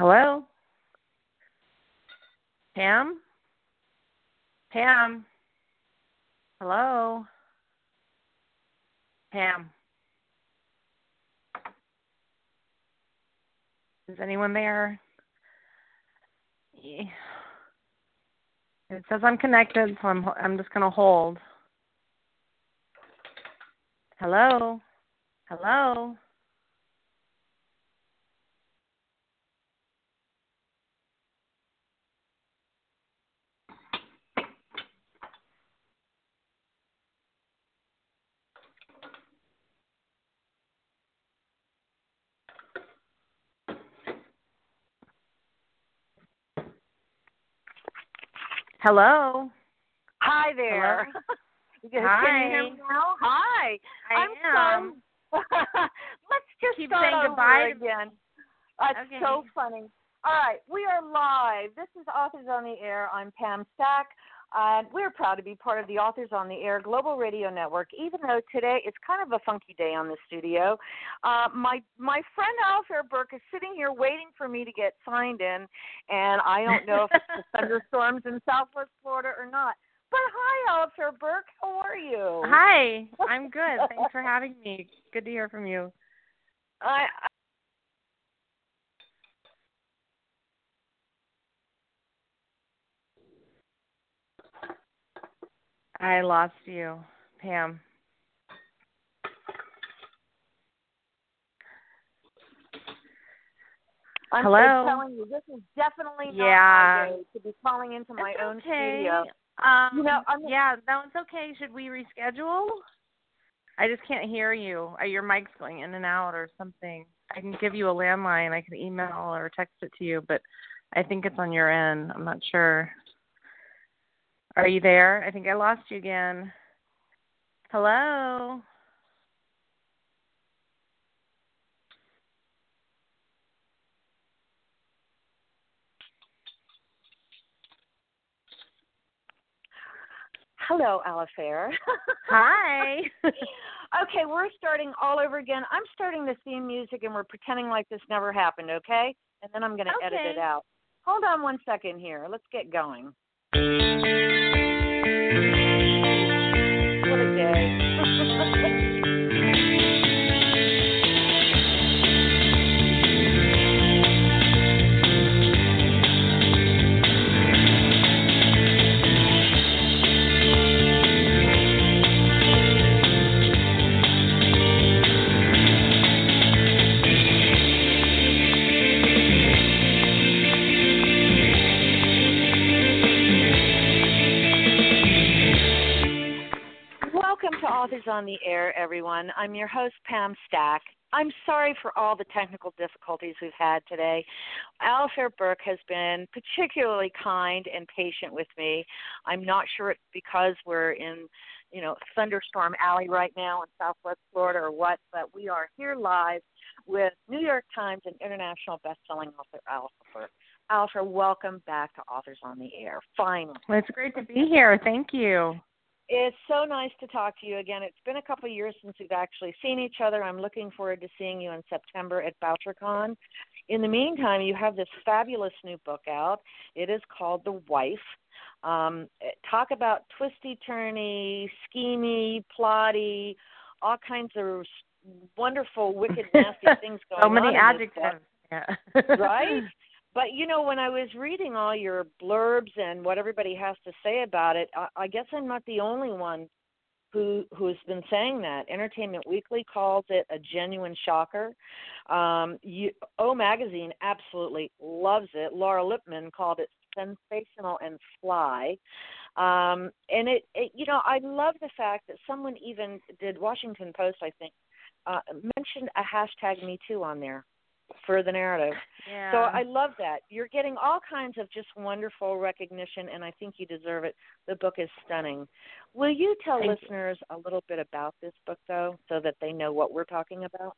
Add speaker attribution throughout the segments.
Speaker 1: Hello? Pam? Pam? Hello? Pam? Is anyone there? It says I'm connected, so I'm I'm just gonna hold. Hello? Hello? Hello?
Speaker 2: Hi there.
Speaker 1: Hello?
Speaker 2: Can
Speaker 1: Hi.
Speaker 2: you hear me now? Hi.
Speaker 1: I
Speaker 2: am
Speaker 1: am.
Speaker 2: so. Let's just
Speaker 1: Keep
Speaker 2: start
Speaker 1: saying goodbye
Speaker 2: again. That's
Speaker 1: Okay.
Speaker 2: so funny. All right, we are live. This is Authors on the Air. I'm Pam Stack. And we're proud to be part of the Authors on the Air Global Radio Network, even though today is kind of a funky day on the studio. Uh, my my friend Alafair Burke is sitting here waiting for me to get signed in, and I don't know if it's the thunderstorms in Southwest Florida or not. But hi, Alafair Burke. How are you?
Speaker 1: Hi, I'm good. Thanks for having me. Good to hear from you.
Speaker 2: I,
Speaker 1: I lost you, Pam.
Speaker 2: I'm
Speaker 1: Hello?
Speaker 2: telling you, this is definitely not
Speaker 1: Yeah.
Speaker 2: my day to be calling into my
Speaker 1: It's
Speaker 2: own
Speaker 1: okay.
Speaker 2: studio.
Speaker 1: Um,
Speaker 2: You know, I'm-
Speaker 1: yeah, no, it's okay. Should we reschedule? I just can't hear you. Uh, Your mic's going in and out or something. I can give you a landline. I can email or text it to you, but I think it's on your end. I'm not sure. Are you there? I think I lost you again. Hello?
Speaker 2: Hello, Alafair.
Speaker 1: Hi.
Speaker 2: okay, we're starting all over again. I'm starting the theme music and we're pretending like this never happened, okay? And then I'm going to edit it
Speaker 1: Okay.
Speaker 2: out. Hold on one second here. Let's get going. What on the Air, everyone. I'm your host, Pam Stack. I'm sorry for all the technical difficulties we've had today. Alafair Burke has been particularly kind and patient with me. I'm not sure it's because we're in, you know, thunderstorm alley right now in Southwest Florida or what, but we are here live with New York Times and international best-selling author Alafair Burke. Alafair, welcome back to Authors on the Air. Finally.
Speaker 1: Well, it's great to be here. Thank you.
Speaker 2: It's so nice to talk to you again. It's been a couple of years since we've actually seen each other. I'm looking forward to seeing you in September at BoucherCon. In the meantime, you have this fabulous new book out. It is called The Wife. Um, talk about twisty, turny, schemy, plotty, all kinds of wonderful, wicked, nasty things going on.
Speaker 1: so
Speaker 2: on.
Speaker 1: many
Speaker 2: book
Speaker 1: adjectives. Yeah.
Speaker 2: right? But you know, when I was reading all your blurbs and what everybody has to say about it, I, I guess I'm not the only one who who's been saying that. Entertainment Weekly calls it a genuine shocker. Um, you, o Magazine absolutely loves it. Laura Lippman called it sensational and fly. Um, and it, it, you know, I love the fact that someone even did Washington Post, I think, uh, mentioned a hashtag Me Too on there for the narrative.
Speaker 1: Yeah.
Speaker 2: So I love that. You're getting all kinds of just wonderful recognition, and I think you deserve it. The book is stunning. Will you tell
Speaker 1: Thank
Speaker 2: listeners a little bit about this book, though, so that they know what we're talking about?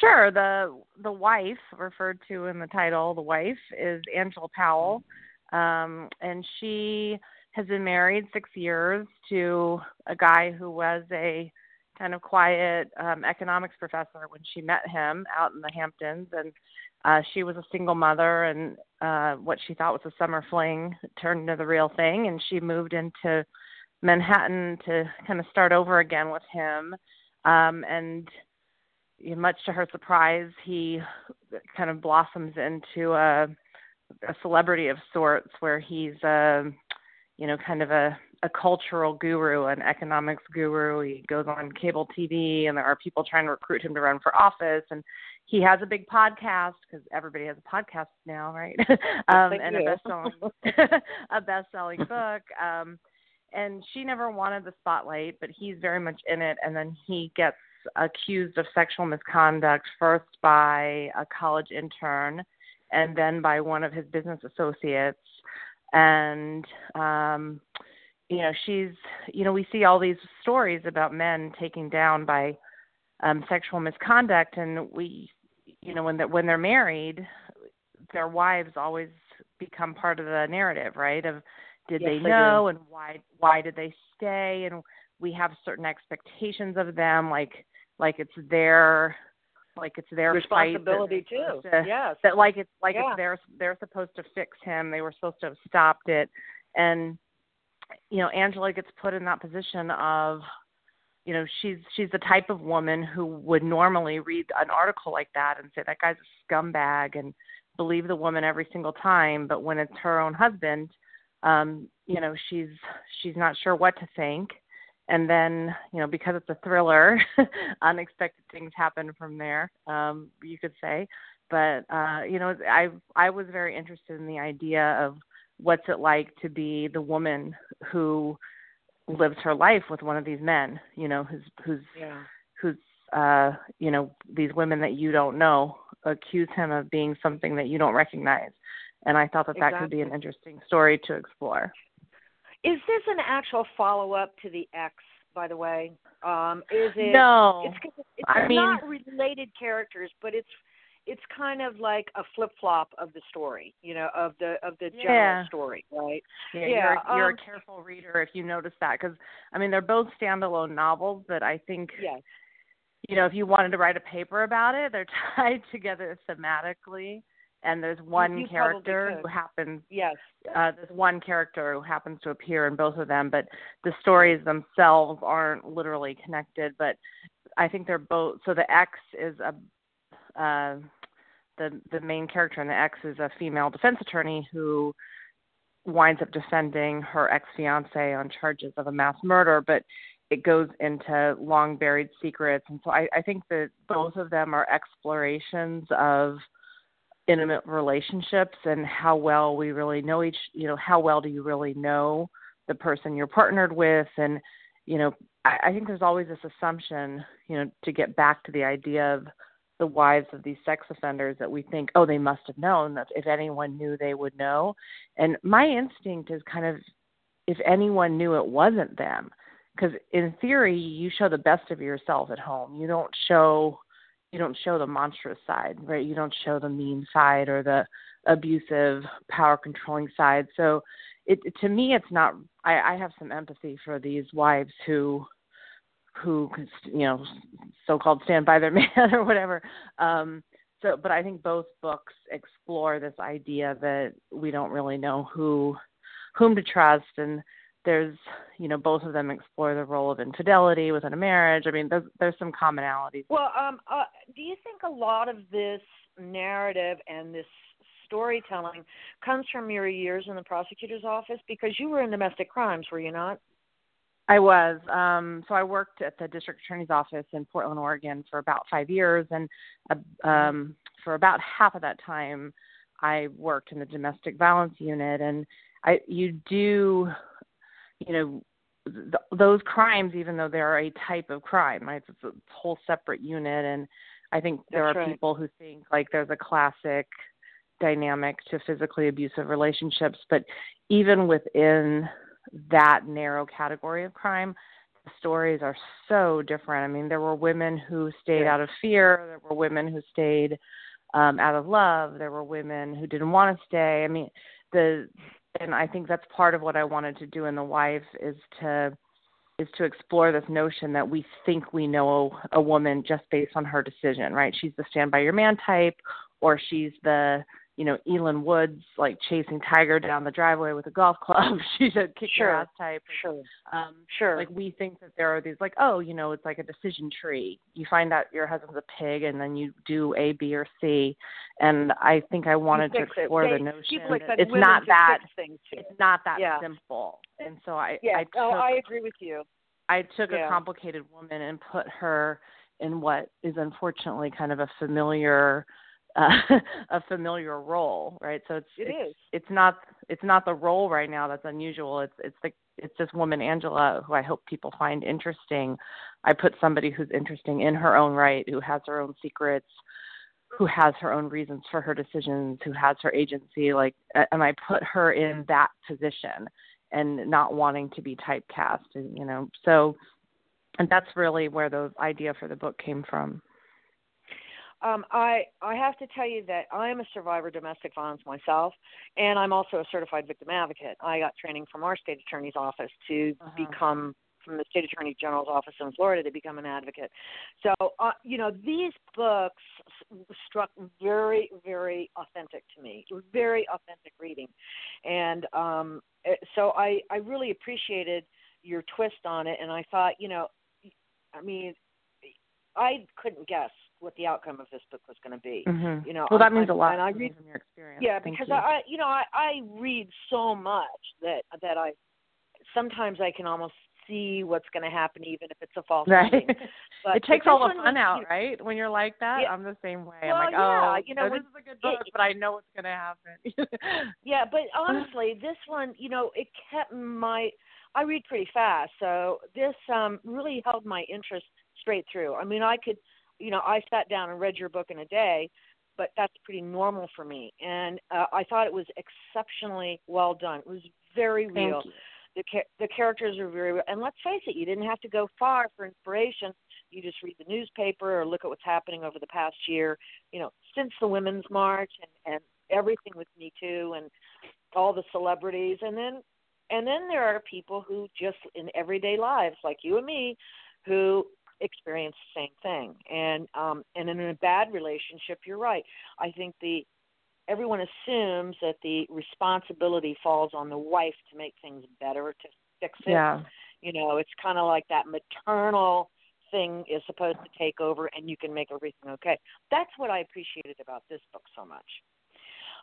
Speaker 1: Sure. The the wife referred to in the title, the wife is Angela Powell, um, and she has been married six years to a guy who was a kind of quiet um, economics professor when she met him out in the Hamptons, and uh, she was a single mother, and uh, what she thought was a summer fling turned into the real thing, and she moved into Manhattan to kind of start over again with him, um, and much to her surprise, he kind of blossoms into a, a celebrity of sorts, where he's a, you know, kind of a a cultural guru, an economics guru. He goes on cable TV, and there are people trying to recruit him to run for office. And he has a big podcast because everybody has a podcast now, right? um, and a best-selling a best-selling book. Um, and she never wanted the spotlight, but he's very much in it. And then he gets accused of sexual misconduct first by a college intern, and then by one of his business associates. And um you know she's you know we see all these stories about men taken down by um sexual misconduct and we you know when that when they're married their wives always become part of the narrative right of did
Speaker 2: yes,
Speaker 1: they
Speaker 2: they
Speaker 1: know
Speaker 2: do.
Speaker 1: and why why did they stay and we have certain expectations of them like like it's their like it's their
Speaker 2: responsibility too.
Speaker 1: to-
Speaker 2: yes.
Speaker 1: that like it's like
Speaker 2: Yeah.
Speaker 1: it's they're they're supposed to fix him they were supposed to have stopped it and you know angela gets put in that position of you know she's she's the type of woman who would normally read an article like that and say that guy's a scumbag and believe the woman every single time. But when it's her own husband um you know she's she's not sure what to think. And then you know because it's a thriller unexpected things happen from there um you could say. But uh you know i i was very interested in the idea of what's it like to be the woman who lives her life with one of these men you know who's who's
Speaker 2: yeah.
Speaker 1: who's uh you know these women that you don't know accuse him of being something that you don't recognize and i thought that that could be an interesting story to explore
Speaker 2: Is this an actual follow up to the X? By the way, um, is it?
Speaker 1: no
Speaker 2: It's, it's
Speaker 1: I mean-
Speaker 2: not related characters, but it's it's kind of like a flip flop of the story, you know, of the of the general
Speaker 1: Yeah.
Speaker 2: story, right?
Speaker 1: Yeah,
Speaker 2: Yeah,
Speaker 1: you're, you're
Speaker 2: um,
Speaker 1: a careful reader if you notice that because I mean they're both standalone novels, but I think
Speaker 2: Yes.
Speaker 1: you know if you wanted to write a paper about it, they're tied together thematically, and there's one
Speaker 2: you
Speaker 1: character who happens
Speaker 2: Yes.
Speaker 1: uh, there's one character who happens to appear in both of them, but the stories themselves aren't literally connected. But I think they're both. So the X is a uh, the the main character in the X is a female defense attorney who winds up defending her ex fiance on charges of a mass murder, but it goes into long buried secrets, and so I, I think that both of them are explorations of intimate relationships and how well we really know each you know how well do you really know the person you're partnered with? And you know I, I think there's always this assumption you know to get back to the idea of the wives of these sex offenders that we think oh they must have known that if anyone knew they would know and my instinct is kind of if anyone knew it wasn't them because in theory you show the best of yourself at home you don't show you don't show the monstrous side, right? You don't show the mean side or the abusive, power controlling side. So, it to me, it's not. I, I have some empathy for these wives who, who you know, so-called stand by their man or whatever. Um, so, but I think both books explore this idea that we don't really know who, whom to trust, and there's you know both of them explore the role of infidelity within a marriage i mean there's there's some commonalities
Speaker 2: Well, um, uh, do you think a lot of this narrative and this storytelling comes from your years in the prosecutor's office? Because you were in domestic crimes, were you not?
Speaker 1: I was um so i worked at the district attorney's office in portland oregon for about five years and uh, um for about half of that time i worked in the domestic violence unit and i you do you know th- those crimes, even though they're a type of crime, right? It's a whole separate unit, and I think there
Speaker 2: That's
Speaker 1: are
Speaker 2: right.
Speaker 1: people who think like there's a classic dynamic to physically abusive relationships, but even within that narrow category of crime, the stories are so different. I mean, there were women who stayed
Speaker 2: Yeah.
Speaker 1: out of fear, there were women who stayed um out of love, there were women who didn't want to stay. I mean, the and I think that's part of what I wanted to do in The Wife is to is to explore this notion that we think we know a woman just based on her decision, right? She's the stand by your man type or she's the you know, Elin Woods like chasing Tiger down the driveway with a golf club. She's a kick your
Speaker 2: Sure.
Speaker 1: ass type.
Speaker 2: Sure.
Speaker 1: Um
Speaker 2: Sure.
Speaker 1: like we think that there are these like, oh, you know, it's like a decision tree. You find out your husband's a pig and then you do A, B or C. And I think I wanted to
Speaker 2: fix it.
Speaker 1: explore the notion
Speaker 2: people
Speaker 1: that it's not that
Speaker 2: fix things too.
Speaker 1: it's not that
Speaker 2: Yeah.
Speaker 1: simple. And so I
Speaker 2: Yeah.
Speaker 1: I took
Speaker 2: oh, I agree with you.
Speaker 1: I took
Speaker 2: Yeah.
Speaker 1: a complicated woman and put her in what is unfortunately kind of a familiar uh, a familiar role, right? So it's
Speaker 2: It
Speaker 1: it's,
Speaker 2: is.
Speaker 1: it's not it's not the role right now that's unusual. It's it's the it's this woman Angela who I hope people find interesting. I put somebody who's interesting in her own right, who has her own secrets, who has her own reasons for her decisions, who has her agency like and I put her in that position and not wanting to be typecast and you know so and that's really where the idea for the book came from
Speaker 2: Um, I I have to tell you that I am a survivor of domestic violence myself, and I'm also a certified victim advocate. I got training from our state attorney's office to
Speaker 1: Uh-huh.
Speaker 2: become from the state attorney general's office in Florida to become an advocate. So uh, you know these books s- struck very very authentic to me, very authentic reading, and um, eh, so I I really appreciated your twist on it, and I thought you know, I mean, I couldn't guess what the outcome of this book was going to be.
Speaker 1: mm-hmm.
Speaker 2: You know,
Speaker 1: well that
Speaker 2: I'm-
Speaker 1: means a lot
Speaker 2: and I read-
Speaker 1: from your experience
Speaker 2: Yeah,
Speaker 1: Thank
Speaker 2: because
Speaker 1: you.
Speaker 2: I, you know, I I read so much that that I sometimes I can almost see what's going to happen, even if it's a false
Speaker 1: right
Speaker 2: ending. But
Speaker 1: it takes all the fun
Speaker 2: was,
Speaker 1: out
Speaker 2: you know,
Speaker 1: right when you're like that
Speaker 2: Yeah.
Speaker 1: i'm the same way
Speaker 2: Well,
Speaker 1: i'm like
Speaker 2: yeah,
Speaker 1: oh
Speaker 2: you know,
Speaker 1: this is a good book
Speaker 2: it-
Speaker 1: but i know what's going to happen
Speaker 2: Yeah, but honestly, this one, you know, it kept my. I read pretty fast, so this um really held my interest straight through. I mean, I could, you know, I sat down and read your book in a day, but that's pretty normal for me. And uh, I thought it was exceptionally well done. It was very real. the the characters are very real. And let's face it, you didn't have to go far for inspiration. You just read the newspaper or look at what's happening over the past year. You know, since the Women's March and and everything with Me Too and all the celebrities, and then and then there are people who just in everyday lives, like you and me, who experience the same thing. And um and in a bad relationship, you're right. I think the everyone assumes that the responsibility falls on the wife to make things better to fix it.
Speaker 1: Yeah.
Speaker 2: You know it's kind of like that maternal thing is supposed to take over and you can make everything okay. That's what i appreciated about this book so much.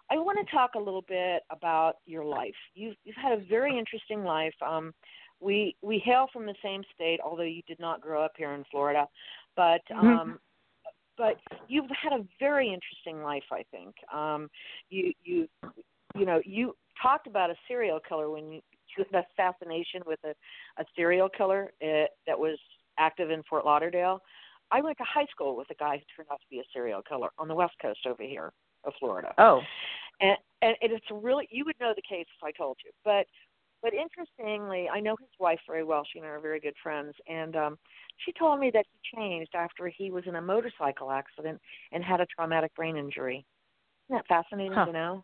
Speaker 2: I want to talk a little bit about your life. You've you've had a very interesting life. Um we we hail from the same state although you did not grow up here in florida but
Speaker 1: Mhm.
Speaker 2: um but you've had a very interesting life i think um you you you know you talked about a serial killer when you you had a fascination with a a serial killer uh, that was active in Fort Lauderdale. I went to high school with a guy who turned out to be a serial killer on the west coast over here of Florida.
Speaker 1: oh
Speaker 2: And and it's really you would know the case if I told you. But but interestingly, I know his wife very well. She and I are very good friends, and um, she told me that he changed after he was in a motorcycle accident and had a traumatic brain injury. Isn't that fascinating
Speaker 1: Huh.
Speaker 2: to know?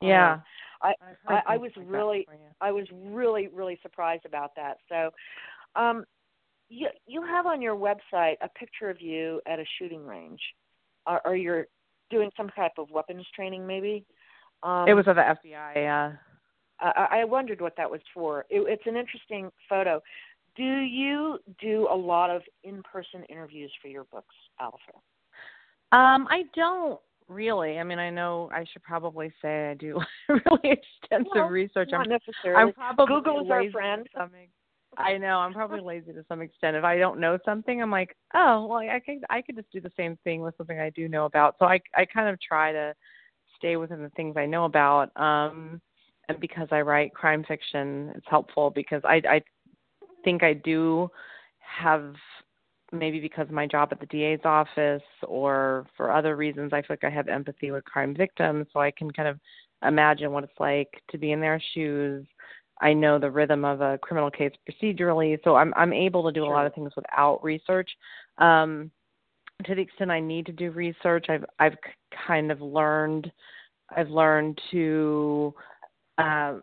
Speaker 1: yeah
Speaker 2: I-
Speaker 1: I've
Speaker 2: I, I was
Speaker 1: like
Speaker 2: really. I was really really surprised about that. So, um, you you have on your website a picture of you at a shooting range, or, or you're doing some type of weapons training, maybe. Um,
Speaker 1: it was at the fbi yeah
Speaker 2: I, I wondered what that was for. It, it's an interesting photo. Do you do a lot of in-person interviews for your books, Alafair?
Speaker 1: Um, I don't really. I mean, I know I should probably say I do really extensive
Speaker 2: Well,
Speaker 1: research.
Speaker 2: Not
Speaker 1: I'm,
Speaker 2: necessarily.
Speaker 1: I'm probably
Speaker 2: Google is our friend.
Speaker 1: I know I'm probably lazy to some extent. If I don't know something, I'm like, oh, well, I could I could just do the same thing with something I do know about. So I I kind of try to stay within the things I know about. Um, and because I write crime fiction, it's helpful because I I think I do have maybe because of my job at the DA's office or for other reasons, I feel like I have empathy with crime victims, so I can kind of imagine what it's like to be in their shoes. I know the rhythm of a criminal case procedurally, so I'm I'm able to do sure. a lot of things without research. Um, to the extent I need to do research, I've I've kind of learned I've learned to uh,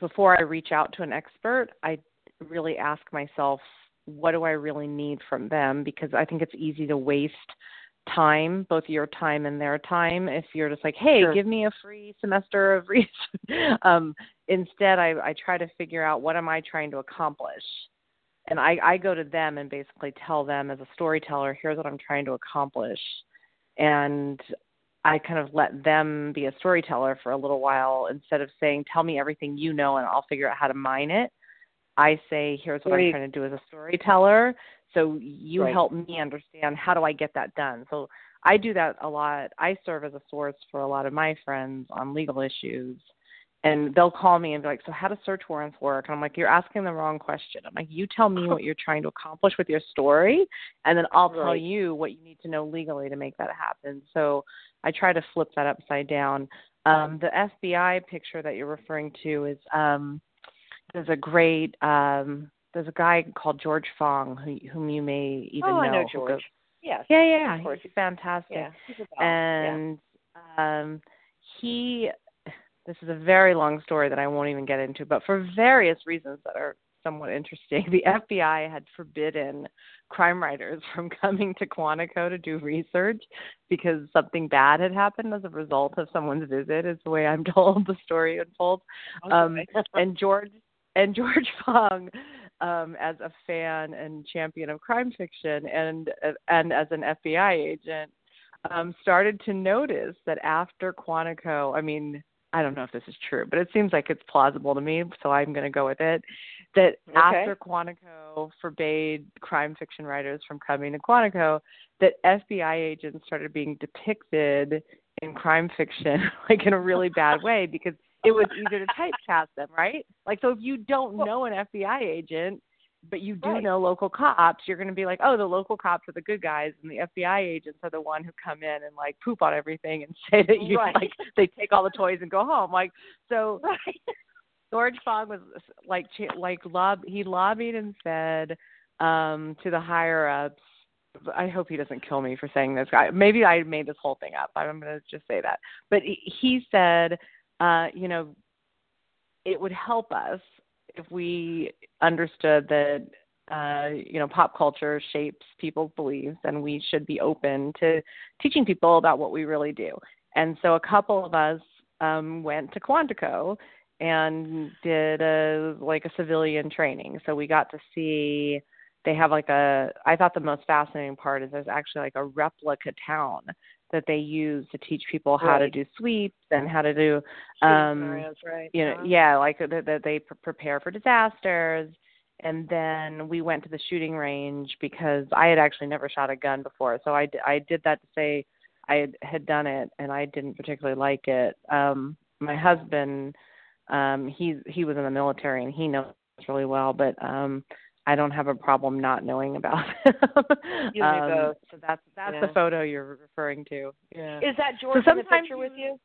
Speaker 1: before I reach out to an expert, I really ask myself what do I really need from them because I think it's easy to waste time, both your time and their time, if you're just like, hey, sure. give me a free semester of research. um, instead, I, I try to figure out what am I trying to accomplish. And I, I go to them and basically tell them as a storyteller, here's what I'm trying to accomplish. And I kind of let them be a storyteller for a little while instead of saying, tell me everything you know and I'll figure out how to mine it. I say, here's what I'm trying to do as a storyteller. So you right. help me understand how do I get that done. So I do that a lot. I serve as a source for a lot of my friends on legal issues. And they'll call me and be like, So, how do search warrants work? And I'm like, You're asking the wrong question. I'm like, You tell me what you're trying to accomplish with your story, and then I'll right. tell you what you need to know legally to make that happen. So, I try to flip that upside down. Um, the FBI picture that you're referring to is um, there's a great um there's a guy called George Fong who, whom you may even
Speaker 2: oh,
Speaker 1: know.
Speaker 2: I know George.
Speaker 1: Goes,
Speaker 2: yes.
Speaker 1: Yeah, yeah, yeah. He's fantastic.
Speaker 2: Yeah, he's
Speaker 1: and yeah. um he this is a very long story that I won't even get into, but for various reasons that are somewhat interesting, the FBI had forbidden crime writers from coming to Quantico to do research because something bad had happened as a result of someone's visit, is the way I'm told the story unfolds.
Speaker 2: Okay.
Speaker 1: Um, and George and George Fong, um, as a fan and champion of crime fiction, and and as an FBI agent, um, started to notice that after Quantico, I mean, I don't know if this is true, but it seems like it's plausible to me, so I'm going to go with it. That
Speaker 2: okay.
Speaker 1: after Quantico forbade crime fiction writers from coming to Quantico, that FBI agents started being depicted in crime fiction like in a really bad way because it was easier to typecast them, right? Like, so if you don't know an FBI agent, but you do
Speaker 2: right.
Speaker 1: know local cops, you're going to be like, oh, the local cops are the good guys, and the FBI agents are the one who come in and like poop on everything and say that you
Speaker 2: right.
Speaker 1: like they take all the toys and go home. Like, so
Speaker 2: right.
Speaker 1: George Fong was like like lob he lobbied and said um to the higher ups. I hope he doesn't kill me for saying this. guy. Maybe I made this whole thing up. I'm going to just say that. But he said uh, you know, it would help us if we understood that uh, you know, pop culture shapes people's beliefs, and we should be open to teaching people about what we really do. And so, a couple of us um, went to Quantico and did a like a civilian training. So we got to see. They have like a. I thought the most fascinating part is there's actually like a replica town that they use to teach people how
Speaker 2: right.
Speaker 1: to do sweeps and how to do um
Speaker 2: scenarios, right.
Speaker 1: you know
Speaker 2: uh-huh.
Speaker 1: yeah like that they, they prepare for disasters and then we went to the shooting range because I had actually never shot a gun before so I I did that to say I had, had done it and I didn't particularly like it um my husband um he he was in the military and he knows really well but um I don't have a problem not knowing about.
Speaker 2: You
Speaker 1: um. So that's that's
Speaker 2: Yeah.
Speaker 1: the photo you're referring to. Yeah.
Speaker 2: Is that George
Speaker 1: So
Speaker 2: in the picture with you?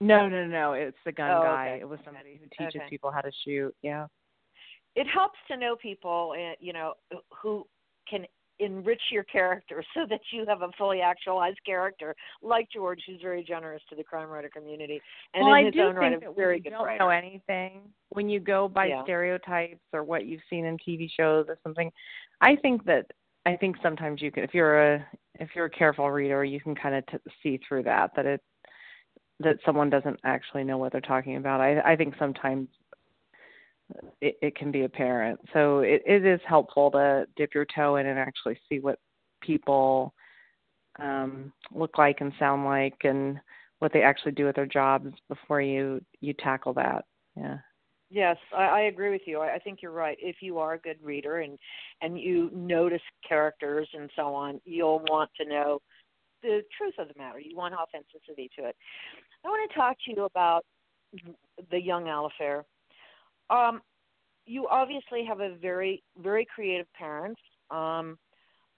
Speaker 1: No, no, no. It's the gun
Speaker 2: Oh,
Speaker 1: guy.
Speaker 2: okay.
Speaker 1: It was somebody who teaches
Speaker 2: Okay.
Speaker 1: people how to shoot. Yeah.
Speaker 2: It helps to know people, uh, you know, who can enrich your character so that you have a fully actualized character, like George, who's very generous to the crime writer community, and
Speaker 1: well,
Speaker 2: in
Speaker 1: I
Speaker 2: his own right, a very good
Speaker 1: don't
Speaker 2: writer.
Speaker 1: know anything, when you go by
Speaker 2: Yeah.
Speaker 1: stereotypes or what you've seen in TV shows or something, I think that I think sometimes you can, if you're a if you're a careful reader, you can kind of t- see through that that it that someone doesn't actually know what they're talking about. I I think sometimes it, it can be apparent. So it, it is helpful to dip your toe in and actually see what people um, look like and sound like and what they actually do with their jobs before you you tackle that. Yeah.
Speaker 2: Yes, I, I agree with you. I, I think you're right. If you are a good reader and and you notice characters and so on, you'll want to know the truth of the matter. You want authenticity to it. I want to talk to you about the young Al affair. Um, you obviously have a very very creative parents. Um,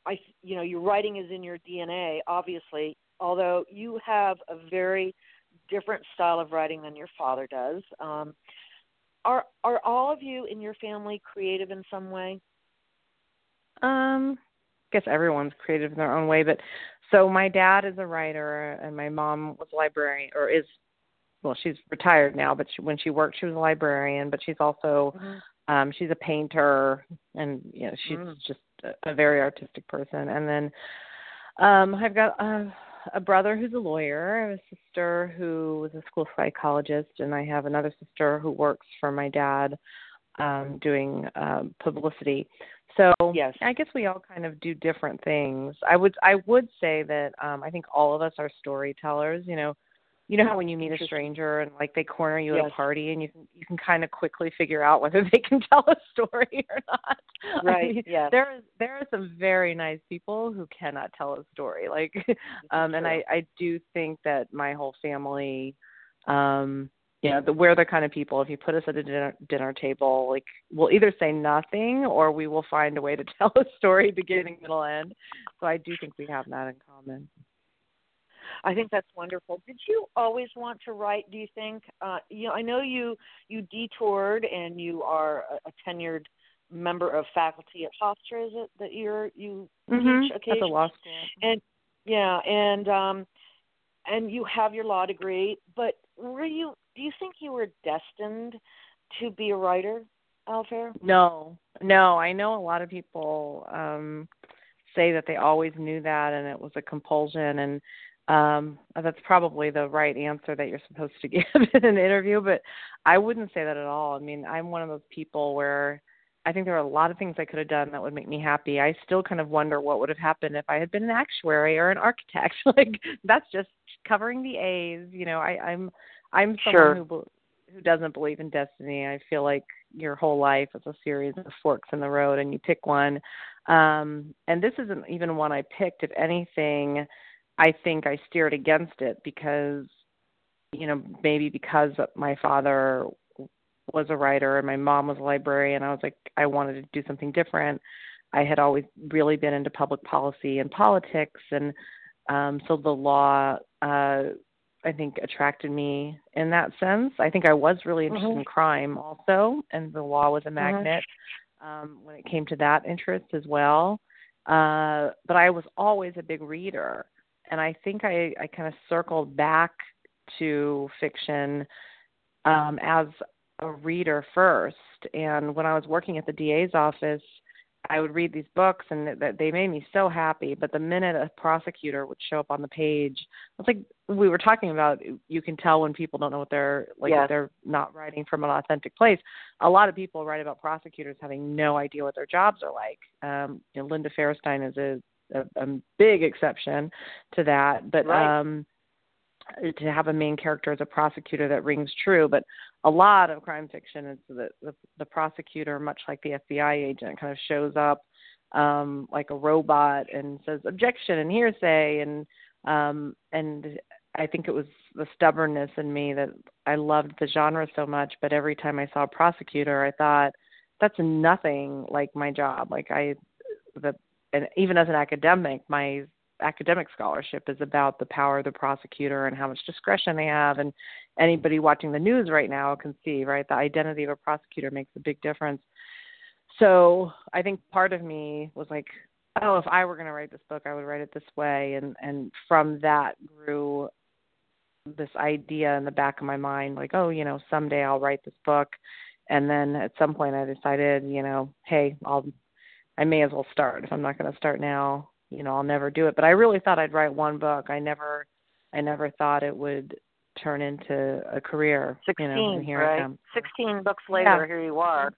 Speaker 2: I you know your writing is in your DNA, obviously. Although you have a very different style of writing than your father does. Um, are are all of you in your family creative in some way?
Speaker 1: Um, I guess everyone's creative in their own way, but so my dad is a writer and my mom was a librarian or is well she's retired now but she, when she worked she was a librarian but she's also mm-hmm. um she's a painter and you know she's mm. just a, a very artistic person and then um I've got a, a brother who's a lawyer, a sister who was a school psychologist and I have another sister who works for my dad um doing um publicity. So
Speaker 2: yes.
Speaker 1: I guess we all kind of do different things. I would I would say that um I think all of us are storytellers, you know. You know how when you meet a stranger and like they corner you
Speaker 2: yes.
Speaker 1: at a party and you can you can kind of quickly figure out whether they can tell a story or not.
Speaker 2: Right.
Speaker 1: I mean,
Speaker 2: yes.
Speaker 1: There is there are some very nice people who cannot tell a story. Like um and I I do think that my whole family um you know, the, we're the kind of people. If you put us at a dinner, dinner table, like we'll either say nothing or we will find a way to tell a story, beginning, middle, end. So I do think we have that in common.
Speaker 2: I think that's wonderful. Did you always want to write? Do you think? Uh, you know, I know you you detoured and you are a, a tenured member of faculty at Hofstra. Is it that you're you
Speaker 1: mm-hmm.
Speaker 2: teach occasionally?
Speaker 1: At the law school.
Speaker 2: And yeah, and um, and you have your law degree, but were you do you think you were destined to be a writer, Alafair?
Speaker 1: No, no. I know a lot of people um say that they always knew that and it was a compulsion and um that's probably the right answer that you're supposed to give in an interview but i wouldn't say that at all i mean i'm one of those people where i think there are a lot of things i could have done that would make me happy i still kind of wonder what would have happened if i had been an actuary or an architect like that's just covering the a's you know i i'm I'm someone
Speaker 2: sure.
Speaker 1: who who doesn't believe in destiny. I feel like your whole life is a series of forks in the road, and you pick one. Um, and this isn't even one I picked. If anything, I think I steered against it because, you know, maybe because my father was a writer and my mom was a librarian. I was like, I wanted to do something different. I had always really been into public policy and politics, and um, so the law uh, I think attracted me in that sense. I think I was really interested
Speaker 2: mm-hmm.
Speaker 1: in crime also, and the law was a
Speaker 2: mm-hmm.
Speaker 1: magnet mm-hmm. um, when it came to that interest as well. Uh, but I was always a big reader, and I think I, I kind of circled back to fiction um, as a reader first. And when I was working at the DA's office, I would read these books and that they made me so happy. But the minute a prosecutor would show up on the page, it's like we were talking about. You can tell when people don't know what they're like.
Speaker 2: Yes.
Speaker 1: They're not writing from an authentic place. A lot of people write about prosecutors having no idea what their jobs are like. Um, you know, Linda Fairstein is a, a, a big exception to that. But
Speaker 2: right.
Speaker 1: um, to have a main character as a prosecutor that rings true. But a lot of crime fiction is the, the the prosecutor, much like the FBI agent, kind of shows up um like a robot and says objection and hearsay and um and I think it was the stubbornness in me that I loved the genre so much, but every time I saw a prosecutor, I thought that's nothing like my job. Like I, the and even as an academic, my academic scholarship is about the power of the prosecutor and how much discretion they have. And anybody watching the news right now can see right the identity of a prosecutor makes a big difference. So i think part of me was like oh if i were going to write this book i would write it this way. And and from that grew this idea in the back of my mind like oh you know someday i'll write this book. And then at some point i decided you know hey i'll i may as well start if i'm not going to start now you know I'll never do it. But I really thought I'd write one book. I never I never thought it would turn into a career.
Speaker 2: Sixteen,
Speaker 1: you know, here
Speaker 2: right?
Speaker 1: I am.
Speaker 2: Sixteen books later,
Speaker 1: yeah.
Speaker 2: here you are.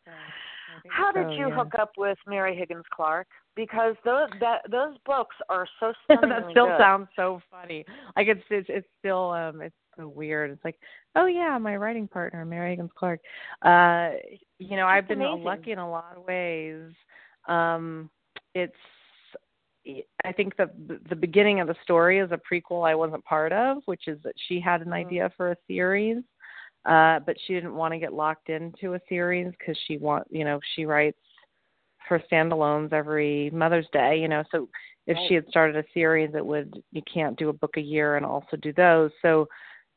Speaker 2: How did
Speaker 1: so,
Speaker 2: you
Speaker 1: yeah.
Speaker 2: hook up with Mary Higgins Clark? Because those that those books are so
Speaker 1: that still
Speaker 2: good.
Speaker 1: sounds so funny. Like it's it's it's still um it's so weird. It's like, oh yeah, my writing partner, Mary Higgins Clark. Uh you know, I've been
Speaker 2: amazing.
Speaker 1: lucky in a lot of ways. Um it's I think the the beginning of the story is a prequel I wasn't part of, which is that she had an
Speaker 2: Mm-hmm.
Speaker 1: idea for a series uh but she didn't want to get locked into a series because she want you know she writes her standalones every mother's day you know so if
Speaker 2: Right.
Speaker 1: she had started a series it would you can't do a book a year and also do those so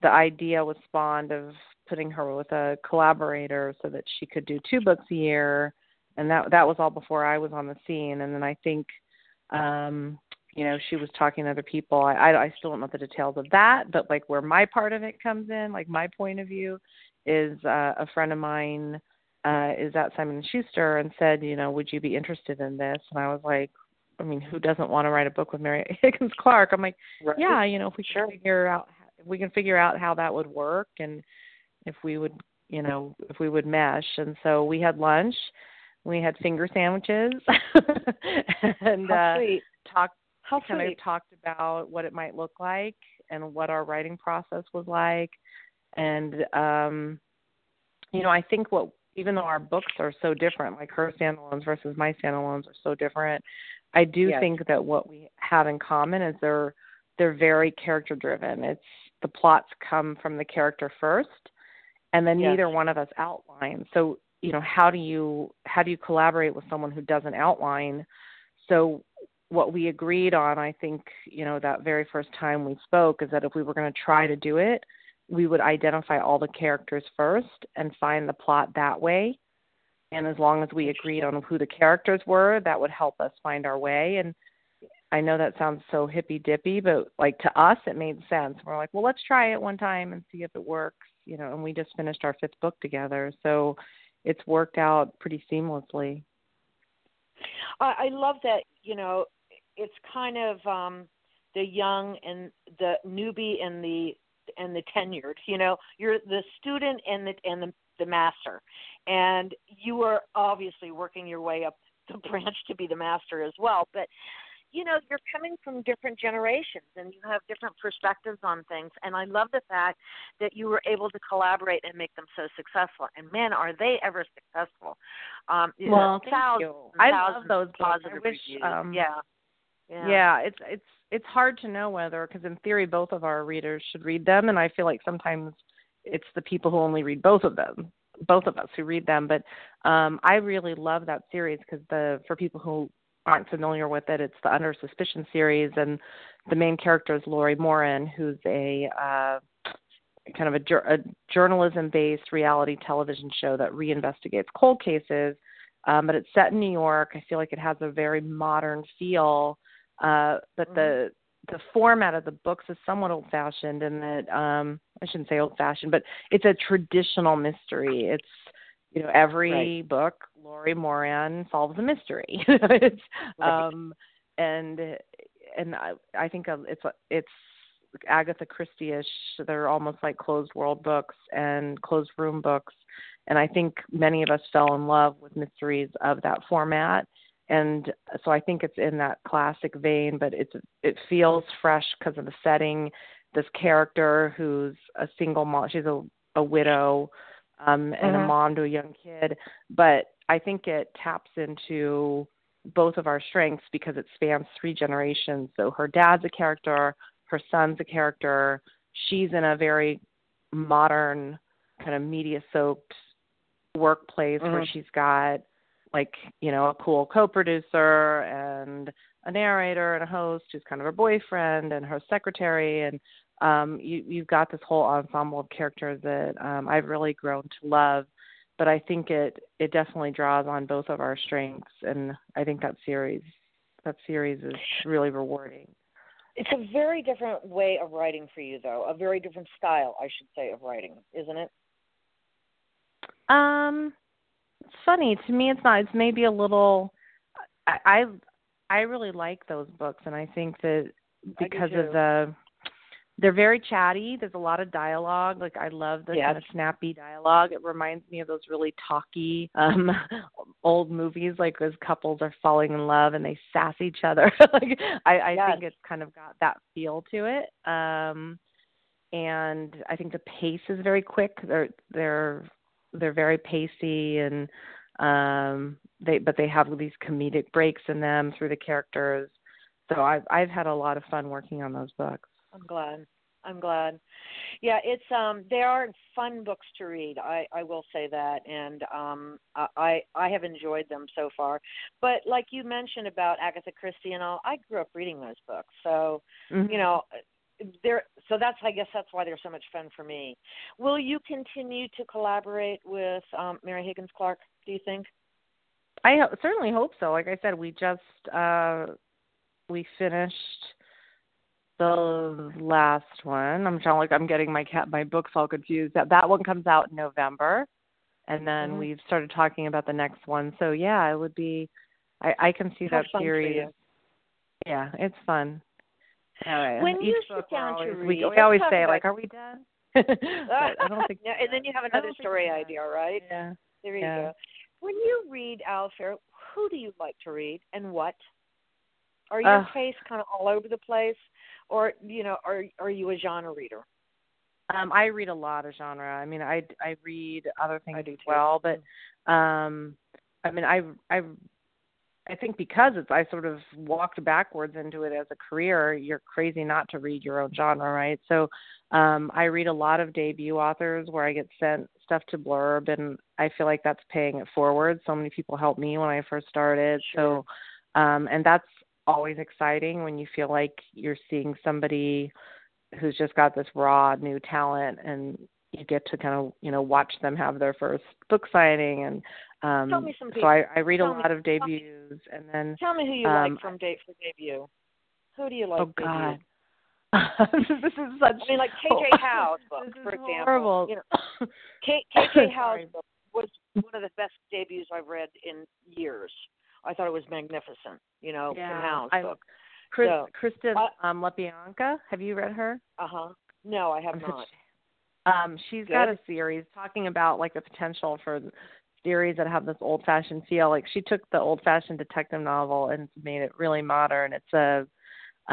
Speaker 1: the idea was spawned of putting her with a collaborator so that she could do two books a year and that that was all before I was on the scene. And then I think um you know she was talking to other people. I, I i still don't know the details of that but like where my part of it comes in like my point of view is uh a friend of mine uh is at simon and schuster and said you know would you be interested in this? And i was like i mean who doesn't want to write a book with mary higgins clark? I'm like
Speaker 2: Right.
Speaker 1: yeah you know if we
Speaker 2: Sure.
Speaker 1: can figure out if we can figure out how that would work and if we would you know if we would mesh. And so we had lunch we had finger sandwiches and
Speaker 2: How
Speaker 1: uh talked
Speaker 2: How
Speaker 1: kind
Speaker 2: sweet.
Speaker 1: of talked about what it might look like and what our writing process was like and um you know i think what even though our books are so different like her standalones versus my standalones are so different i do
Speaker 2: Yes.
Speaker 1: think that what we have in common is they're they're very character driven it's the plots come from the character first and then
Speaker 2: Yes.
Speaker 1: neither one of us outlines. so you know how do you how do you collaborate with someone who doesn't outline? So what we agreed on i think you know that very first time we spoke is that if we were going to try to do it we would identify all the characters first and find the plot that way. And as long as we agreed on who the characters were that would help us find our way. And i know that sounds so hippy dippy but like to us it made sense. We're like well let's try it one time and see if it works you know and we just finished our fifth book together. So it's worked out pretty seamlessly
Speaker 2: I, I love that. You know, it's kind of um the young and the newbie and the and the tenured. You know, you're the student and the and the the master, and you are obviously working your way up the branch to be the master as well. But you know, you're coming from different generations and you have different perspectives on things. And I love the fact that you were able to collaborate and make them so successful. And man, are they ever successful! Um, you know,
Speaker 1: Well, thank
Speaker 2: thousands
Speaker 1: you. I love those
Speaker 2: positive
Speaker 1: wish,
Speaker 2: reviews.
Speaker 1: um,
Speaker 2: yeah. yeah,
Speaker 1: yeah it's it's it's hard to know whether because in theory both of our readers should read them and i feel like sometimes it's the people who only read both of them both of us who read them but um i really love that series because the for people who aren't familiar with it it's the under suspicion series and the main character is laurie moran who's a uh kind of a, a journalism based reality television show that reinvestigates cold cases um, but it's set in New York. I feel like it has a very modern feel, uh, but the the format of the books is somewhat old fashioned in that um, I shouldn't say old fashioned, but it's a traditional mystery. It's you know every book Laurie Moran solves a mystery. it's
Speaker 2: Right.
Speaker 1: um, and and I, I think uh, it's it's Agatha Christie-ish. They're almost like closed world books and closed room books and I think many of us fell in love with mysteries of that format. And so I think it's in that classic vein, but it's it feels fresh because of the setting. This character who's a single mom, she's a, a widow um, and a
Speaker 2: Mhm.
Speaker 1: mom to a young kid. But I think it taps into both of our strengths because it spans three generations. So her dad's a character, her son's a character. She's in a very modern, kind of media soaked workplace where
Speaker 2: Mhm.
Speaker 1: she's got like you know a cool co-producer and a narrator and a host who's kind of her boyfriend and her secretary and um you you've got this whole ensemble of characters that um I've really grown to love but I think it it definitely draws on both of our strengths and I think that series that series is really rewarding
Speaker 2: It's a very different way of writing for you, though. A very different style, I should say, of writing, isn't it?
Speaker 1: Um, it's funny to me. It's not. It's maybe a little. I I, I really like those books, and I think that because of the, they're very chatty. There's a lot of dialogue. Like I love the
Speaker 2: Yes.
Speaker 1: kind of snappy dialogue. It reminds me of those really talky um old movies, like those couples are falling in love and they sass each other. like I, I
Speaker 2: Yes.
Speaker 1: think it's kind of got that feel to it. Um, and I think the pace is very quick. They're they're they're very pacey and um they but they have these comedic breaks in them through the characters so i've i've had a lot of fun working on those books
Speaker 2: I'm glad. I'm glad. Yeah, it's um they are fun books to read. I I will say that and um I I have enjoyed them so far. But like you mentioned about Agatha Christie and all, I grew up reading those books. So,
Speaker 1: Mm-hmm.
Speaker 2: you know, they're so that's I guess that's why they're so much fun for me. Will you continue to collaborate with um Mary Higgins Clark, do you think?
Speaker 1: I certainly hope so. Like I said, we just uh we finished the last one. I'm trying like I'm getting my cat my books all confused. That that one comes out in November, and then
Speaker 2: Mhm.
Speaker 1: we've started talking about the next one. So yeah, it would be. I I can see
Speaker 2: How
Speaker 1: that series. Yeah, it's fun. Yeah,
Speaker 2: When you sit
Speaker 1: we're
Speaker 2: down to read,
Speaker 1: we, we always say like, are we done? but I don't think.
Speaker 2: Yeah, and then you have another story idea, right?
Speaker 1: Yeah.
Speaker 2: There you
Speaker 1: Yeah.
Speaker 2: go. When you read Alafair, who do you like to read and what? Are your
Speaker 1: Uh,
Speaker 2: tastes kind of all over the place, or you know, are are you a genre reader?
Speaker 1: Um, I read a lot of genre. I mean, I I read other things
Speaker 2: I do
Speaker 1: as
Speaker 2: too.
Speaker 1: well, but um, I mean, I I I think because it's I sort of walked backwards into it as a career. You're crazy not to read your own genre, right? So um, I read a lot of debut authors where I get sent stuff to blurb, and I feel like that's paying it forward. So many people helped me when I first started.
Speaker 2: Sure.
Speaker 1: So um, and that's always exciting when you feel like you're seeing somebody who's just got this raw new talent and you get to kind of you know watch them have their first book signing and um
Speaker 2: Tell me some
Speaker 1: so. I, I read a
Speaker 2: Tell me-
Speaker 1: lot of
Speaker 2: me-
Speaker 1: debuts and then
Speaker 2: Tell me who you
Speaker 1: Um,
Speaker 2: like from date for debut. Who do you like?
Speaker 1: oh
Speaker 2: debut?
Speaker 1: god this is such
Speaker 2: I mean, like KJ Howe's book, for example.
Speaker 1: horrible.
Speaker 2: You know, K- KJ. Howe's book was one of the best debuts I've read in years. I thought it was magnificent. You know,
Speaker 1: Yeah,
Speaker 2: Howe's
Speaker 1: I-
Speaker 2: book.
Speaker 1: Chris,
Speaker 2: So,
Speaker 1: Kristen
Speaker 2: I-
Speaker 1: um Lepionka have you read her
Speaker 2: Uh huh. No, I have not.
Speaker 1: Um, she's got a series talking about like the potential for series that have this old fashioned feel. Like she took the old fashioned detective novel and made it really modern. It's a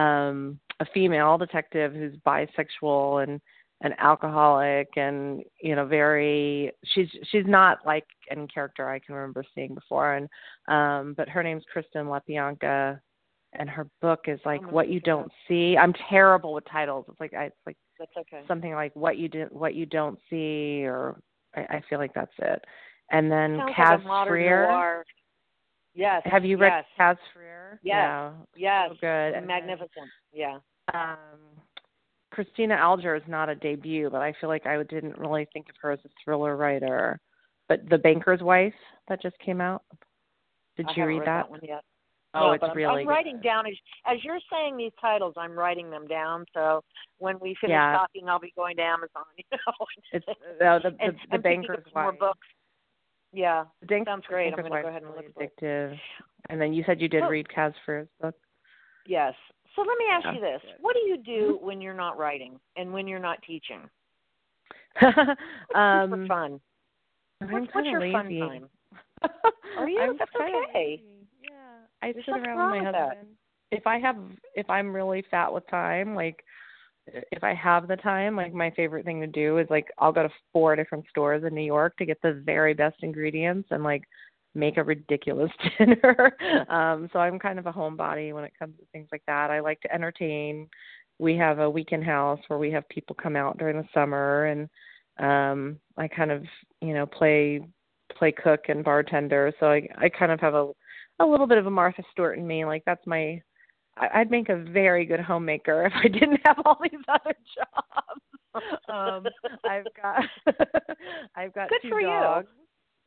Speaker 1: um a female detective who's bisexual and an alcoholic and you know very she's she's not like any character I can remember seeing before and um but her name's Kristen Lepionka and her book is like
Speaker 2: gonna
Speaker 1: what you don't see. I'm terrible with titles. It's like I it's like
Speaker 2: That's okay.
Speaker 1: something like what you do what you don't see or I, I feel like that's it. And then
Speaker 2: Sounds
Speaker 1: Cass
Speaker 2: like
Speaker 1: Freer.
Speaker 2: noir. Yes.
Speaker 1: Have you read
Speaker 2: yes,
Speaker 1: Cass Freer?
Speaker 2: Yes.
Speaker 1: Yeah.
Speaker 2: Yes.
Speaker 1: So good. And then,
Speaker 2: Magnificent. Yeah.
Speaker 1: um Cristina Alger is not a debut, but I feel like I didn't really think of her as a thriller writer. But The Banker's Wife that just came out. Did
Speaker 2: I
Speaker 1: you read
Speaker 2: read
Speaker 1: that?
Speaker 2: one yet.
Speaker 1: Oh,
Speaker 2: No,
Speaker 1: it's
Speaker 2: I'm,
Speaker 1: really
Speaker 2: I'm writing
Speaker 1: good.
Speaker 2: down as as you're saying these titles. I'm writing them down. So when we finish
Speaker 1: Yeah.
Speaker 2: talking, I'll be going to Amazon. You know,
Speaker 1: It's uh, the the,
Speaker 2: and,
Speaker 1: the
Speaker 2: and
Speaker 1: Banker's
Speaker 2: some more
Speaker 1: Wife.
Speaker 2: books. Yeah,
Speaker 1: Bank-
Speaker 2: sounds great. I'm going to go ahead and
Speaker 1: really
Speaker 2: look for it.
Speaker 1: addictive. And then you said you did
Speaker 2: Well-
Speaker 1: read Cass Freer's book.
Speaker 2: Yes. So let me ask
Speaker 1: Yeah.
Speaker 2: you this: What do you do when you're not writing and when you're not teaching?
Speaker 1: um,
Speaker 2: for fun. What's, your fun time? Are you?
Speaker 1: I'm
Speaker 2: That's okay.
Speaker 1: lazy. Yeah, I
Speaker 2: There's
Speaker 1: sit around with my
Speaker 2: that.
Speaker 1: husband. If I have, if I'm really fat with time, like if I have the time, like my favorite thing to do is like I'll go to four different stores in New York to get the very best ingredients and like make a ridiculous dinner. um, so I'm kind of a homebody when it comes to things like that. I like to entertain. We have a weekend house where we have people come out during the summer and um I kind of, you know, play play cook and bartender. So I I kind of have a a little bit of a Martha Stewart in me. Like that's my I- I'd make a very good homemaker if I didn't have all these other jobs. Um I've got I've got
Speaker 2: Good
Speaker 1: two
Speaker 2: for you.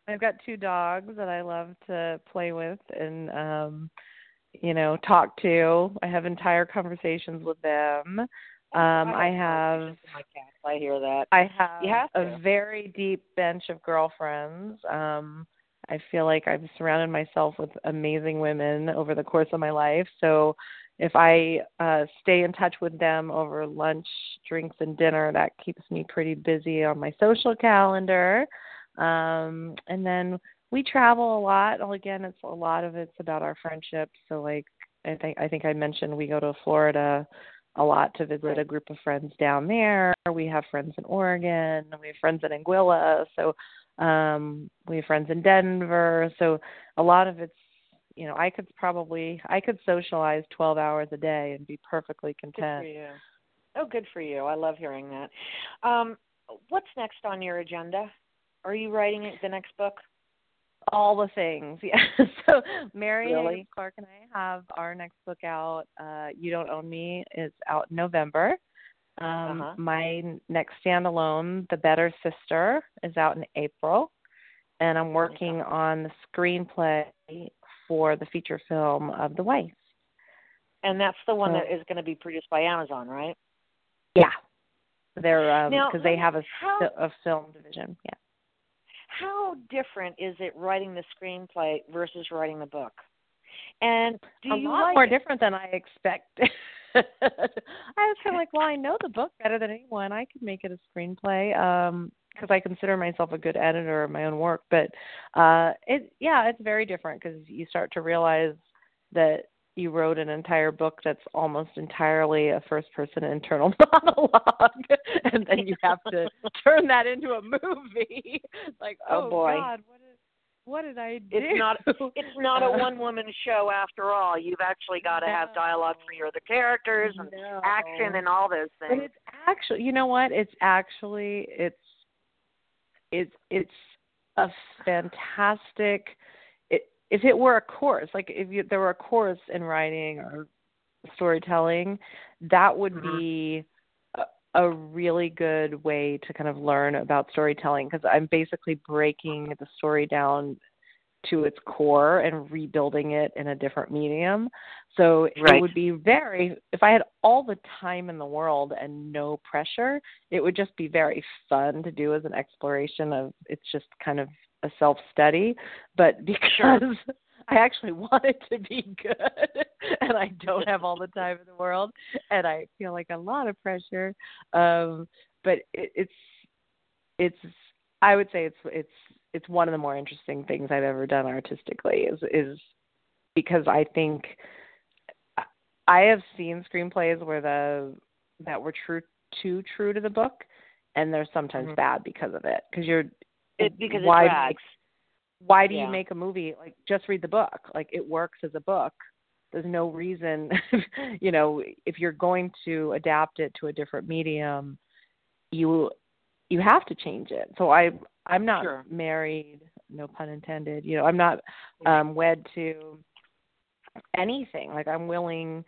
Speaker 1: I've got two dogs that I love to play with and um you know, talk to. I have entire conversations with them. Um I have
Speaker 2: my cats. I hear that.
Speaker 1: I have,
Speaker 2: have
Speaker 1: a very deep bench of girlfriends. Um, I feel like I've surrounded myself with amazing women over the course of my life. So if I uh, stay in touch with them over lunch, drinks, and dinner, that keeps me pretty busy on my social calendar. Um, and then we travel a lot. Well, again, it's a lot of it's about our friendship. So like I think I think I mentioned we go to Florida a lot to visit a group of friends down there. We have friends in Oregon. We have friends in Anguilla. So um, we have friends in Denver. So a lot of it's, you know, I could probably I could socialize 12 hours a day and be perfectly
Speaker 2: Good for
Speaker 1: content.
Speaker 2: you. Oh, good for you. I love hearing that. Um, what's next on your agenda? Are you writing the next book?
Speaker 1: All the things, yeah. so Mary
Speaker 2: Really?
Speaker 1: Clark and I have our next book out. Uh, you Don't Own Me is out in November. Um,
Speaker 2: Uh-huh.
Speaker 1: My next standalone, The Better Sister, is out in April, and I'm working on the screenplay for the feature film of The Wife.
Speaker 2: And that's the one
Speaker 1: So-
Speaker 2: that is going to be produced by Amazon, right?
Speaker 1: Yeah, they're because they have a,
Speaker 2: how-
Speaker 1: a film division. Yeah.
Speaker 2: How different is it writing the screenplay versus writing the book? And do
Speaker 1: a
Speaker 2: you
Speaker 1: lot
Speaker 2: like
Speaker 1: more
Speaker 2: it?
Speaker 1: different than I expected. I was kind of like, well, I know the book better than anyone. I could make it a screenplay um because I consider myself a good editor of my own work. But uh it, yeah, it's very different because you start to realize that you wrote an entire book that's almost entirely a first person internal monologue and then you have to turn that into a movie like
Speaker 2: Oh,
Speaker 1: oh,
Speaker 2: boy.
Speaker 1: god what did what did i do
Speaker 2: It's not it's not a one woman show after all. You've actually got to have dialogue for your other characters and
Speaker 1: No.
Speaker 2: action and all those things But
Speaker 1: it's actually, you know what? It's actually it's it's it's a fantastic. If it were a course, like if you, there were a course in writing or storytelling, that would
Speaker 2: Mhm.
Speaker 1: be a, a really good way to kind of learn about storytelling because I'm basically breaking the story down to its core and rebuilding it in a different medium. So
Speaker 2: Right.
Speaker 1: it would be very if I had all the time in the world and no pressure, it would just be very fun to do as an exploration of it's just kind of a self study. But because I actually want it to be good and I don't have all the time in the world and I feel like a lot of pressure. Um but it, it's it's I would say it's it's it's one of the more interesting things I've ever done artistically is is because I think I have seen screenplays where the that were true too true to the book and they're sometimes
Speaker 2: Mhm.
Speaker 1: bad because of it because you're
Speaker 2: It because
Speaker 1: why
Speaker 2: it drags.
Speaker 1: why do
Speaker 2: Yeah.
Speaker 1: you make a movie like just read the book like it works as a book there's no reason you know if you're going to adapt it to a different medium you you have to change it so i i'm not
Speaker 2: Sure.
Speaker 1: married no pun intended you know i'm not um wed to anything like i'm willing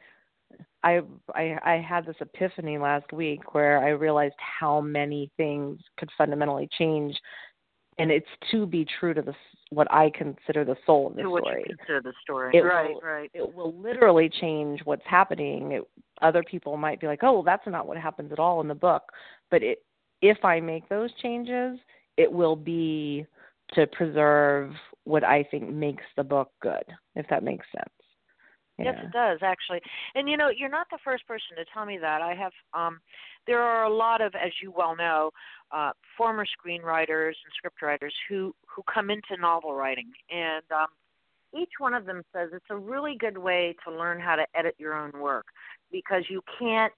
Speaker 1: I, I I had this epiphany last week where I realized how many things could fundamentally change, and it's to be true to the what I consider the soul of the
Speaker 2: to what
Speaker 1: story.
Speaker 2: you consider the story.
Speaker 1: It
Speaker 2: right,
Speaker 1: will-
Speaker 2: right.
Speaker 1: It will literally change what's happening. It, other people might be like, "Oh, well, that's not what happens at all in the book," but it, if I make those changes, it will be to preserve what I think makes the book good. If that makes sense.
Speaker 2: Yes, it does actually. And you know, you're not the first person to tell me that. I have um there are a lot of as you well know, uh former screenwriters and scriptwriters who who come into novel writing and um each one of them says it's a really good way to learn how to edit your own work because you can't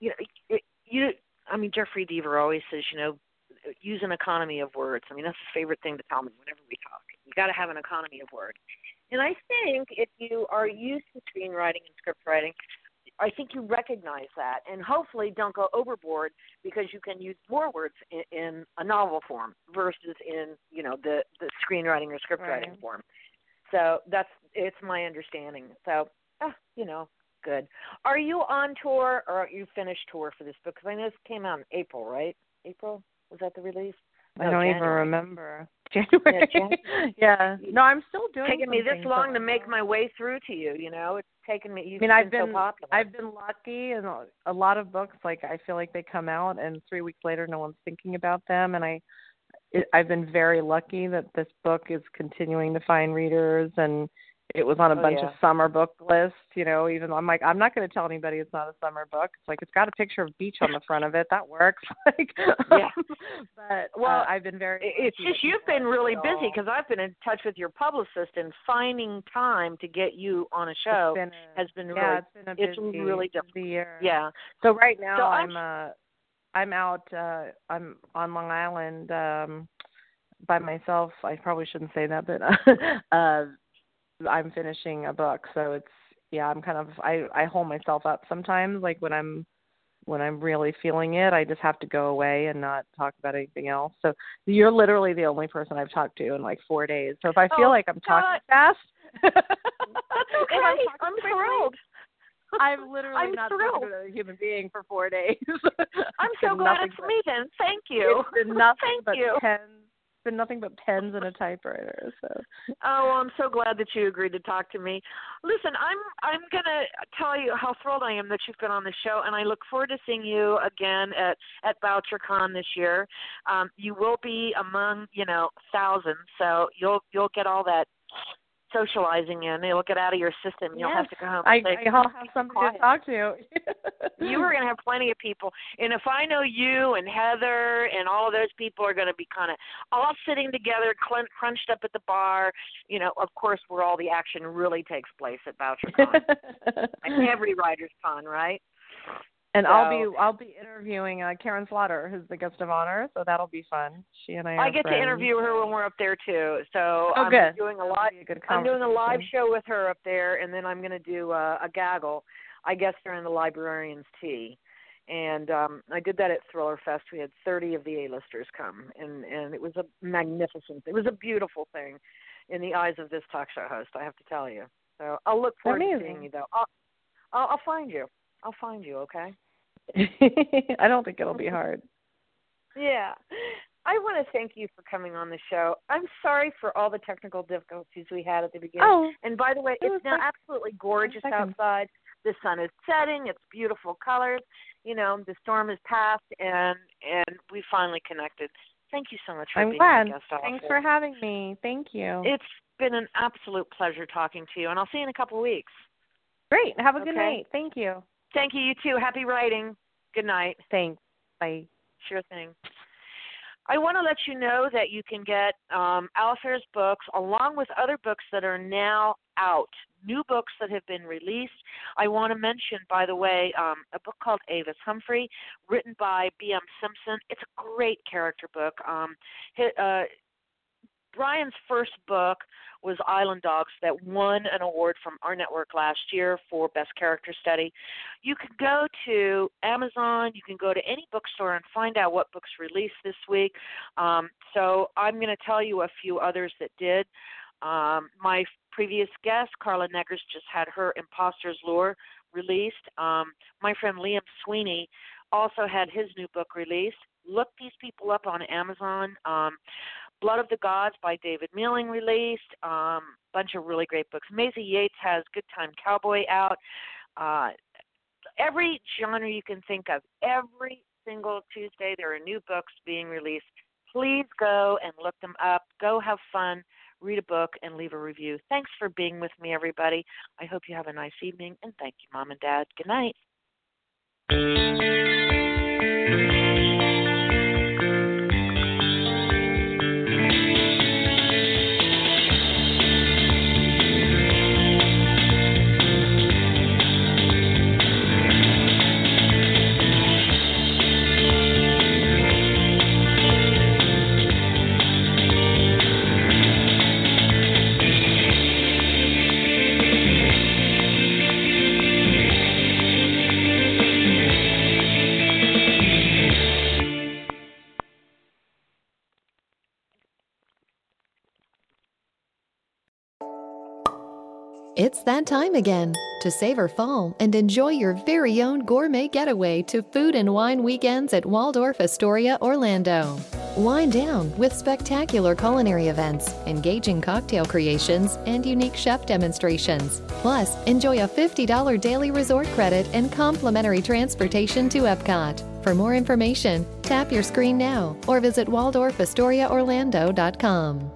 Speaker 2: you know it, you I mean Jeffrey Deaver always says, you know, use an economy of words. I mean, that's his favorite thing to tell me whenever we talk. You got to have an economy of words. And I think if you are used to screenwriting and script writing, I think you recognize that, and hopefully don't go overboard because you can use more words in, in a novel form versus in you know the the screenwriting or script writing
Speaker 1: Right.
Speaker 2: form. So that's it's my understanding. So ah, you know, good. Are you on tour or are you finished tour for this book? Because I know this came out in April, right? April was that the release?
Speaker 1: I don't even remember. January.
Speaker 2: January.
Speaker 1: Yeah. No, I'm still doing.
Speaker 2: It taken me this long to make my way through to you. You know, it's taken me. You've
Speaker 1: I mean, I've
Speaker 2: been,
Speaker 1: been
Speaker 2: so popular.
Speaker 1: I've been lucky, and a- a lot of books like I feel like they come out, and three weeks later, no one's thinking about them, and I. It, I've been very lucky that this book is continuing to find readers, and it was on a
Speaker 2: Oh,
Speaker 1: bunch
Speaker 2: yeah.
Speaker 1: of summer book lists. You know, even though I'm like, I'm not going to tell anybody it's not a summer book. It's like it's got a picture of beach on the front of it. That works. like,
Speaker 2: Yeah.
Speaker 1: but
Speaker 2: Well,
Speaker 1: uh, I've been very.
Speaker 2: It's just you've been really busy because I've been in touch with your publicist and finding time to get you on a
Speaker 1: it's
Speaker 2: show
Speaker 1: been a-
Speaker 2: has been
Speaker 1: yeah,
Speaker 2: really
Speaker 1: it's been a
Speaker 2: it's
Speaker 1: busy,
Speaker 2: really difficult.
Speaker 1: busy year.
Speaker 2: yeah.
Speaker 1: So right now
Speaker 2: So I'm-
Speaker 1: I'm uh I'm out uh I'm on Long Island um by myself. I probably shouldn't say that, but uh, uh I'm finishing a book, so it's yeah, I'm kind of I I hold myself up sometimes like when I'm when I'm really feeling it, I just have to go away and not talk about anything else. So you're literally the only person I've talked to in like four days. So if I feel
Speaker 2: Oh,
Speaker 1: like I'm talking
Speaker 2: God.
Speaker 1: fast,
Speaker 2: That's okay.
Speaker 1: I'm,
Speaker 2: I'm thrilled.
Speaker 1: I've literally
Speaker 2: I'm
Speaker 1: not
Speaker 2: thrilled.
Speaker 1: talked to another human being for four days.
Speaker 2: I'm so glad it's
Speaker 1: but-
Speaker 2: me then. Thank you.
Speaker 1: It's been nothing
Speaker 2: Thank
Speaker 1: but
Speaker 2: you.
Speaker 1: pens. Been nothing but pens and a typewriter. So
Speaker 2: Oh, well, I'm so glad that you agreed to talk to me. Listen, I'm I'm gonna tell you how thrilled I am that you've been on the show, and I look forward to seeing you again at at Bouchercon this year. Um, you will be among you know thousands, so you'll you'll get all that socializing in. It'll get out of your system. You'll have to go home.
Speaker 1: I,
Speaker 2: and say,
Speaker 1: I'll have somebody
Speaker 2: quiet.
Speaker 1: to talk to.
Speaker 2: you are going to have plenty of people. And if I know you and Heather and all of those people are going to be kind of all sitting together, clen- crunched up at the bar, you know, of course, where all the action really takes place at Bouchercon. like every writer's con, right?
Speaker 1: And I'll be I'll be interviewing uh, Karin Slaughter, who's the guest of honor, so that'll be fun. She and I.
Speaker 2: I get to interview her when we're up there too. So
Speaker 1: Oh,
Speaker 2: I'm
Speaker 1: good.
Speaker 2: doing a live
Speaker 1: a
Speaker 2: I'm doing a live show with her up there, and then I'm going to do uh, a gaggle. I guess during the librarian's tea, and um, I did that at Thriller Fest. We had 30 of the A-listers come, and and it was a magnificent. It was a beautiful thing in the eyes of this talk show host. I have to tell you. So I'll look forward to seeing you though. I'll, I'll I'll find you. I'll find you. Okay.
Speaker 1: I don't think it'll be hard.
Speaker 2: Yeah. I want to thank you for coming on the show. I'm sorry for all the technical difficulties we had at the beginning.
Speaker 1: Oh,
Speaker 2: And by the way,
Speaker 1: It
Speaker 2: it's now
Speaker 1: like-
Speaker 2: absolutely gorgeous outside. The sun is setting. It's beautiful colors. You know, the storm has passed, and and we finally connected. Thank you so much for
Speaker 1: I'm
Speaker 2: being
Speaker 1: glad.
Speaker 2: a guest
Speaker 1: Thanks for having me. Thank you.
Speaker 2: It's been an absolute pleasure talking to you, and I'll see you in a couple of weeks.
Speaker 1: Great. Have a good night. Thank you.
Speaker 2: Thank you. You too. Happy writing. Good night.
Speaker 1: Thanks. Bye.
Speaker 2: Sure thing. I want to let you know that you can get um, Alafair's books along with other books that are now out, new books that have been released. I want to mention, by the way, um, a book called Avis Humphrey, written by B.M. Simpson. It's a great character book. Um, hi- uh, Brian's first book was Island Dogs that won an award from our network last year for Best Character Study. You can go to Amazon, you can go to any bookstore and find out what books released this week. Um, so I'm going to tell you a few others that did. Um, my previous guest, Carla Neggers, just had her Imposter's Lure released. Um, my friend Liam Sweeney also had his new book released. Look these people up on Amazon. Um, Blood of the Gods by David Mealing released. Um, bunch of really great books. Maisie Yates has Good Time Cowboy out. Uh, every genre you can think of, every single Tuesday, there are new books being released. Please go and look them up. Go have fun, read a book, and leave a review. Thanks for being with me, everybody. I hope you have a nice evening, and thank you, Mom and Dad. Good night.
Speaker 3: That time again to savor fall and enjoy your very own gourmet getaway to food and wine weekends at Waldorf Astoria, Orlando. Wind down with spectacular culinary events, engaging cocktail creations, and unique chef demonstrations. Plus, enjoy a $50 daily resort credit and complimentary transportation to Epcot. For more information, tap your screen now or visit waldorfastoriaorlando.com.